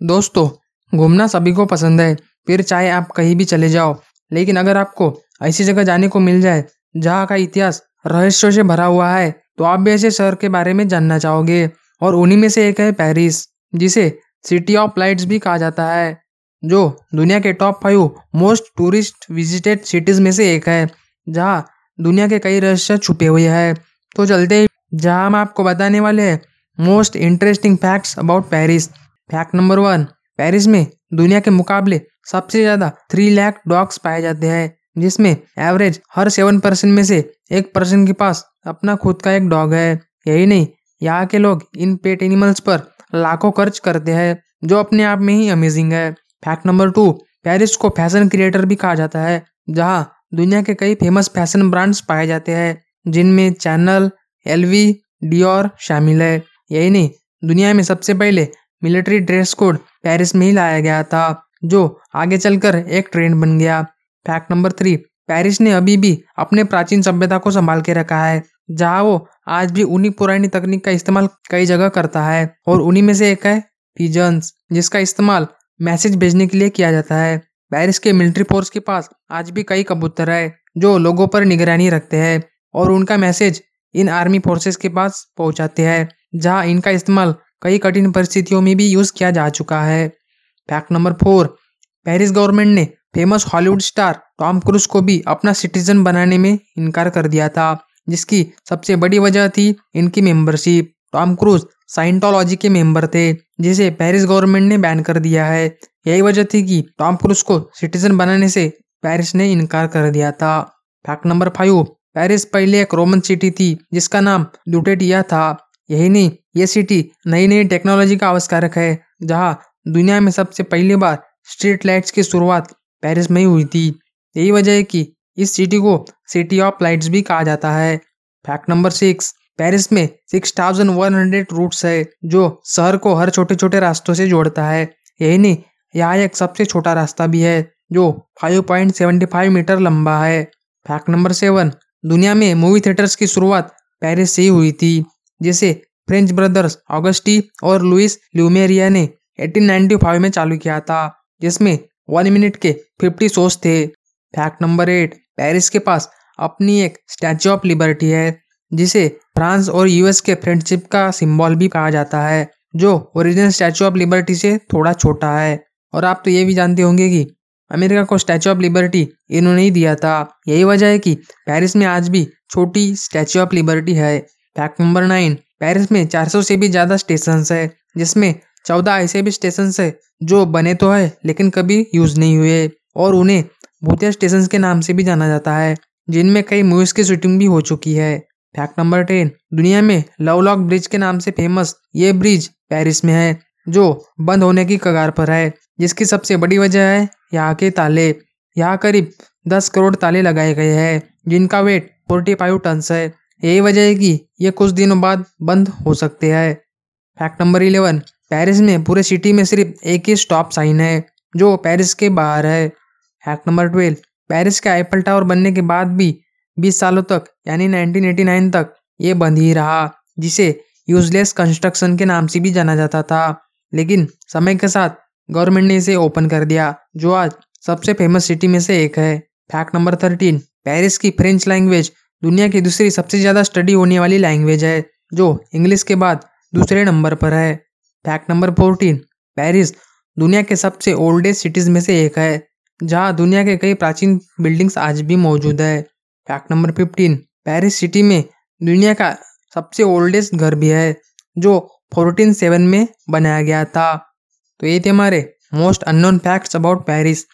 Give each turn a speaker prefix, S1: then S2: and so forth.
S1: दोस्तों, घूमना सभी को पसंद है, फिर चाहे आप कहीं भी चले जाओ, लेकिन अगर आपको ऐसी जगह जाने को मिल जाए, जहाँ का इतिहास रहस्यों से भरा हुआ है तो आप भी ऐसे शहर के बारे में जानना चाहोगे, और उन्हीं में से एक है पेरिस, जिसे सिटी ऑफ़ लाइट्स भी कहा जाता है, जो दुनिया के top five most tourist visited cities में से एक है, जहाँ दुनिया के कई रहस्य छुपे हुए हैं। तो चलते जहाँ हम आपको बताने वाले हैं most interesting facts about Paris fact number one Paris में दुनिया के मुकाबले सबसे ज़्यादा थ्री लाख डॉग्स पाए जाते हैं, जिसमें एवरेज हर सेवन परसेंट में से एक पर्सन के पास अपना खुद का एक डॉग है। यही नहीं, यहाँ के लोग इन पेट एनिमल्स पर लाखों खर्च करते हैं, जो अपने आप में ही अमेजिंग है। फैक्ट नंबर टू पेरिस को फ़ैशन क्रिएटर भी कहा जाता है, जहाँ दुनिया के कई फ़ेमस फ़ैशन ब्रांड्स पाए जाते हैं, जिनमें चैनल एलवी डियोर शामिल है। यही नहीं, दुनिया में सबसे पहले मिलिट्री ड्रेस कोड पेरिस में ही लाया गया था, जो आगे चलकर एक ट्रेंड बन गया। फैक्ट नंबर थ्री, पेरिस ने अभी भी अपने प्राचीन सभ्यता को संभाल के रखा है, जहाँ वो आज भी उन्हीं पुरानी तकनीक का इस्तेमाल कई जगह करता है, और उन्हीं में से एक है पिजन्स जिसका इस्तेमाल मैसेज भेजने के लिए किया जाता है। पेरिस के मिलिट्री फोर्स के पास आज भी कई कबूतर है, जो लोगों पर निगरानी रखते हैं, और उनका मैसेज इन आर्मी फोर्सेस के पास पहुंचाते हैं, जहाँ इनका इस्तेमाल कई कठिन परिस्थितियों में भी यूज़ किया जा चुका है। Fact number four Paris government ने famous Hollywood star Tom Cruise को भी अपना सिटीजन बनाने में इनकार कर दिया था, जिसकी सबसे बड़ी वजह थी इनकी मेंबरशिप टॉम क्रूज साइंटोलॉजी के मेंबर थे, जिसे पेरिस गवर्नमेंट ने बैन कर दिया है। यही वजह थी कि टॉम क्रूज को सिटीजन बनाने से पेरिस ने इनकार कर दिया था। फैक्ट नंबर फाइव पेरिस पहले एक रोमन सिटी थी, जिसका नाम लुटेटिया था। यही नहीं ये सिटी नई नई टेक्नोलॉजी का आविष्कारक है, जहाँ दुनिया में सबसे पहली बार स्ट्रीट लाइट्स की शुरुआत पेरिस में ही हुई थी। यही वजह है कि इस सिटी को सिटी ऑफ़ लाइट्स भी कहा जाता है। फैक्ट नंबर सिक्स, पेरिस में six thousand one hundred routes है, जो शहर को हर छोटे छोटे रास्तों से जोड़ता है। यही नहीं, यहाँ एक सबसे छोटा रास्ता भी है, जो 5.75 मीटर लंबा है। फैक्ट नंबर सेवन, दुनिया में मूवी थिएटर्स की शुरुआत पेरिस से ही हुई थी, जिसे फ्रेंच ब्रदर्स ऑगस्टी और लुइस ल्यूमेरिया ने 1895 में चालू किया था, जिसमें वन मिनट के 50 शोज़ थे। फैक्ट नंबर एट, पेरिस के पास अपनी एक स्टैचू ऑफ़ लिबर्टी है, जिसे फ्रांस और यूएस के फ्रेंडशिप का सिंबल भी कहा जाता है, जो ओरिजिनल स्टैचू ऑफ़ लिबर्टी से थोड़ा छोटा है। और आप तो ये भी जानते होंगे कि अमेरिका को स्टैचू ऑफ़ लिबर्टी इन्होंने ही दिया था। यही वजह है कि पेरिस में आज भी छोटी स्टैचू ऑफ़ लिबर्टी है। फैक्ट नंबर नाइन पेरिस में 400 से भी ज़्यादा स्टेशन है, जिसमें चौदह ऐसे भी स्टेशन है जो बने तो है, लेकिन कभी यूज़ नहीं हुए। और उन्हें भूतिया स्टेशन के नाम से भी जाना जाता है, जिनमें कई मूवीज़ की शूटिंग भी हो चुकी है। फैक्ट नंबर टेन दुनिया में लवलॉक ब्रिज के नाम से फ़ेमस ये ब्रिज पेरिस में है, जो बंद होने की कगार पर है, जिसकी सबसे बड़ी वजह है यहाँ के ताले। यहाँ करीब दस करोड़ ताले लगाए गए हैं, जिनका वेट फोर्टी फाइव टन है। यही वजह है कि ये कुछ दिनों बाद बंद हो सकते हैं। फैक्ट नंबर इलेवन, पेरिस में पूरे सिटी में सिर्फ़ एक ही स्टॉप साइन है, जो पेरिस के बाहर है। फैक्ट नंबर ट्वेल्व, पेरिस का एप्पल टावर बनने के बाद भी 20 सालों तक, यानी 1989 तक, ये बंद ही रहा, जिसे यूजलेस कंस्ट्रक्शन के नाम से भी जाना जाता था। लेकिन समय के साथ गवर्नमेंट ने इसे ओपन कर दिया, जो आज सबसे फ़ेमस सिटी में से एक है। फैक्ट नंबर थर्टीन, पेरिस की फ्रेंच लैंग्वेज दुनिया की दूसरी सबसे ज़्यादा स्टडी होने वाली लैंग्वेज है, जो इंग्लिश के बाद दूसरे नंबर पर है। फैक्ट नंबर फोर्टीन पेरिस दुनिया के सबसे ओल्डेस्ट सिटीज़ में से एक है, जहाँ दुनिया के कई प्राचीन बिल्डिंग्स आज भी मौजूद है। Fact number fifteen Paris city में दुनिया का सबसे ओल्डेस्ट घर भी है, जो फोर्टीन सेवन में बनाया गया था। तो ये थे हमारे most unknown facts about Paris